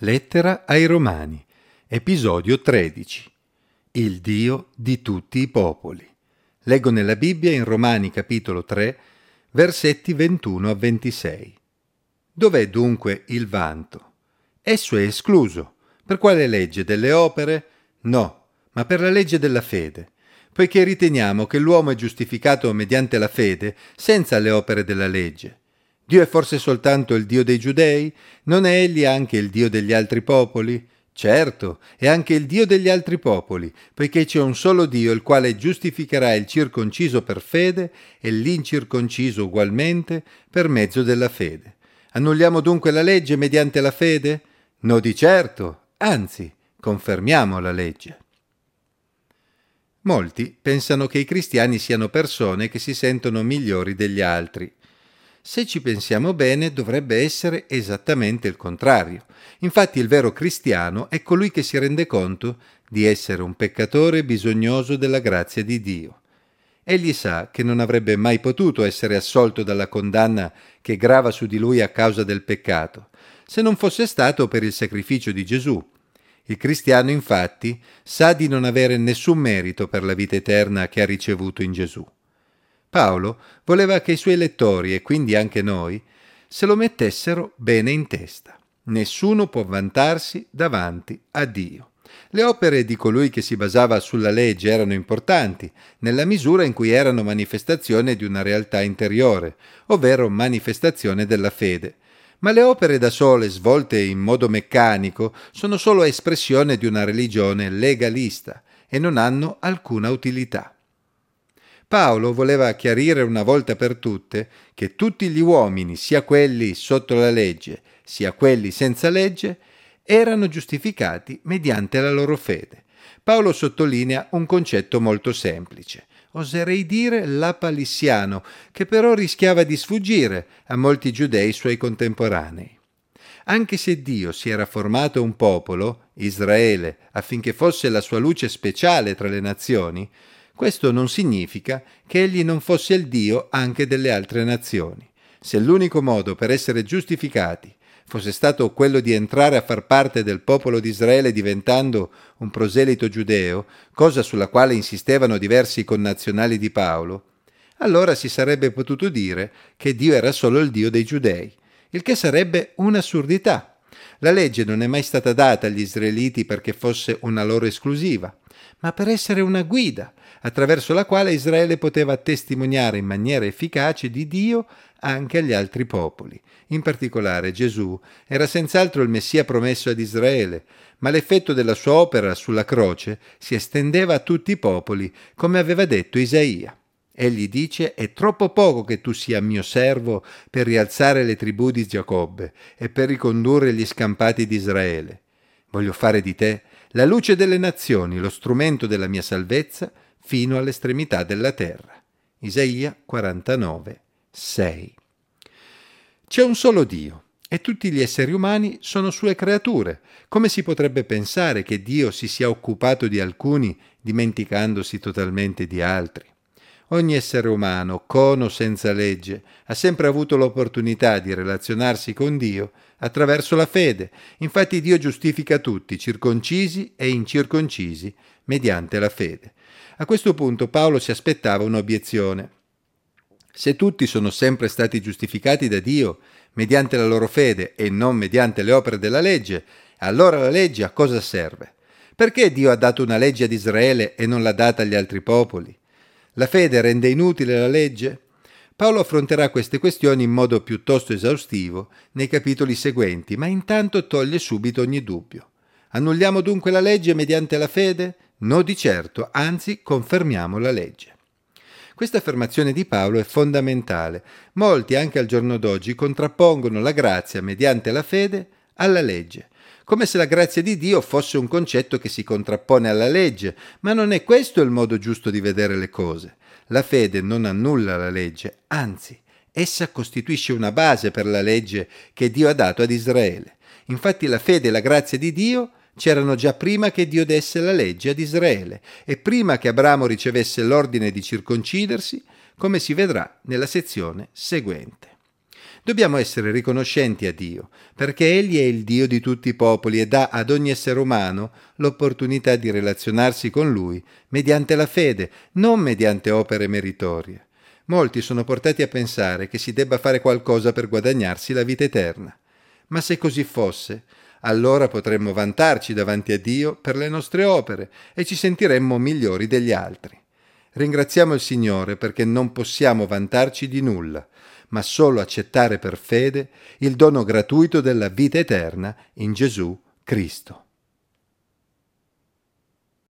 Lettera ai Romani, episodio 13. Il Dio di tutti i popoli. Leggo nella Bibbia in Romani capitolo 3, versetti 21 a 26. Dov'è dunque il vanto? Esso è escluso. Per quale legge? Delle opere? No, ma per la legge della fede, poiché riteniamo che l'uomo è giustificato mediante la fede senza le opere della legge. Dio è forse soltanto il Dio dei giudei? Non è egli anche il Dio degli altri popoli? Certo, è anche il Dio degli altri popoli, poiché c'è un solo Dio il quale giustificherà il circonciso per fede e l'incirconciso ugualmente per mezzo della fede. Annulliamo dunque la legge mediante la fede? No di certo, anzi, confermiamo la legge. Molti pensano che i cristiani siano persone che si sentono migliori degli altri. Se ci pensiamo bene, dovrebbe essere esattamente il contrario. Infatti il vero cristiano è colui che si rende conto di essere un peccatore bisognoso della grazia di Dio. Egli sa che non avrebbe mai potuto essere assolto dalla condanna che grava su di lui a causa del peccato, se non fosse stato per il sacrificio di Gesù. Il cristiano infatti sa di non avere nessun merito per la vita eterna che ha ricevuto in Gesù. Paolo voleva che i suoi lettori, e quindi anche noi, se lo mettessero bene in testa. Nessuno può vantarsi davanti a Dio. Le opere di colui che si basava sulla legge erano importanti, nella misura in cui erano manifestazione di una realtà interiore, ovvero manifestazione della fede. Ma le opere da sole, svolte in modo meccanico, sono solo espressione di una religione legalista e non hanno alcuna utilità. Paolo voleva chiarire una volta per tutte che tutti gli uomini, sia quelli sotto la legge, sia quelli senza legge, erano giustificati mediante la loro fede. Paolo sottolinea un concetto molto semplice, oserei dire lapalissiano, che però rischiava di sfuggire a molti giudei suoi contemporanei. Anche se Dio si era formato un popolo, Israele, affinché fosse la sua luce speciale tra le nazioni, questo non significa che egli non fosse il Dio anche delle altre nazioni. Se l'unico modo per essere giustificati fosse stato quello di entrare a far parte del popolo di Israele diventando un proselito giudeo, cosa sulla quale insistevano diversi connazionali di Paolo, allora si sarebbe potuto dire che Dio era solo il Dio dei giudei, il che sarebbe un'assurdità. La legge non è mai stata data agli israeliti perché fosse una loro esclusiva, ma per essere una guida attraverso la quale Israele poteva testimoniare in maniera efficace di Dio anche agli altri popoli. In particolare Gesù era senz'altro il Messia promesso ad Israele, ma l'effetto della sua opera sulla croce si estendeva a tutti i popoli, come aveva detto Isaia. Egli dice, è troppo poco che tu sia mio servo per rialzare le tribù di Giacobbe e per ricondurre gli scampati di Israele. Voglio fare di te la luce delle nazioni, lo strumento della mia salvezza, fino all'estremità della terra. Isaia 49, 6. C'è un solo Dio e tutti gli esseri umani sono sue creature. Come si potrebbe pensare che Dio si sia occupato di alcuni dimenticandosi totalmente di altri? Ogni essere umano, con o senza legge, ha sempre avuto l'opportunità di relazionarsi con Dio attraverso la fede. Infatti Dio giustifica tutti, circoncisi e incirconcisi, mediante la fede. A questo punto Paolo si aspettava un'obiezione. Se tutti sono sempre stati giustificati da Dio mediante la loro fede e non mediante le opere della legge, allora la legge a cosa serve? Perché Dio ha dato una legge ad Israele e non l'ha data agli altri popoli? La fede rende inutile la legge? Paolo affronterà queste questioni in modo piuttosto esaustivo nei capitoli seguenti, ma intanto toglie subito ogni dubbio. Annulliamo dunque la legge mediante la fede? No di certo, anzi confermiamo la legge. Questa affermazione di Paolo è fondamentale. Molti, anche al giorno d'oggi, contrappongono la grazia mediante la fede alla legge, come se la grazia di Dio fosse un concetto che si contrappone alla legge, ma non è questo il modo giusto di vedere le cose. La fede non annulla la legge, anzi, essa costituisce una base per la legge che Dio ha dato ad Israele. Infatti la fede e la grazia di Dio c'erano già prima che Dio desse la legge ad Israele e prima che Abramo ricevesse l'ordine di circoncidersi, come si vedrà nella sezione seguente. Dobbiamo essere riconoscenti a Dio, perché Egli è il Dio di tutti i popoli e dà ad ogni essere umano l'opportunità di relazionarsi con Lui mediante la fede, non mediante opere meritorie. Molti sono portati a pensare che si debba fare qualcosa per guadagnarsi la vita eterna. Ma se così fosse, allora potremmo vantarci davanti a Dio per le nostre opere e ci sentiremmo migliori degli altri. Ringraziamo il Signore perché non possiamo vantarci di nulla, ma solo accettare per fede il dono gratuito della vita eterna in Gesù Cristo.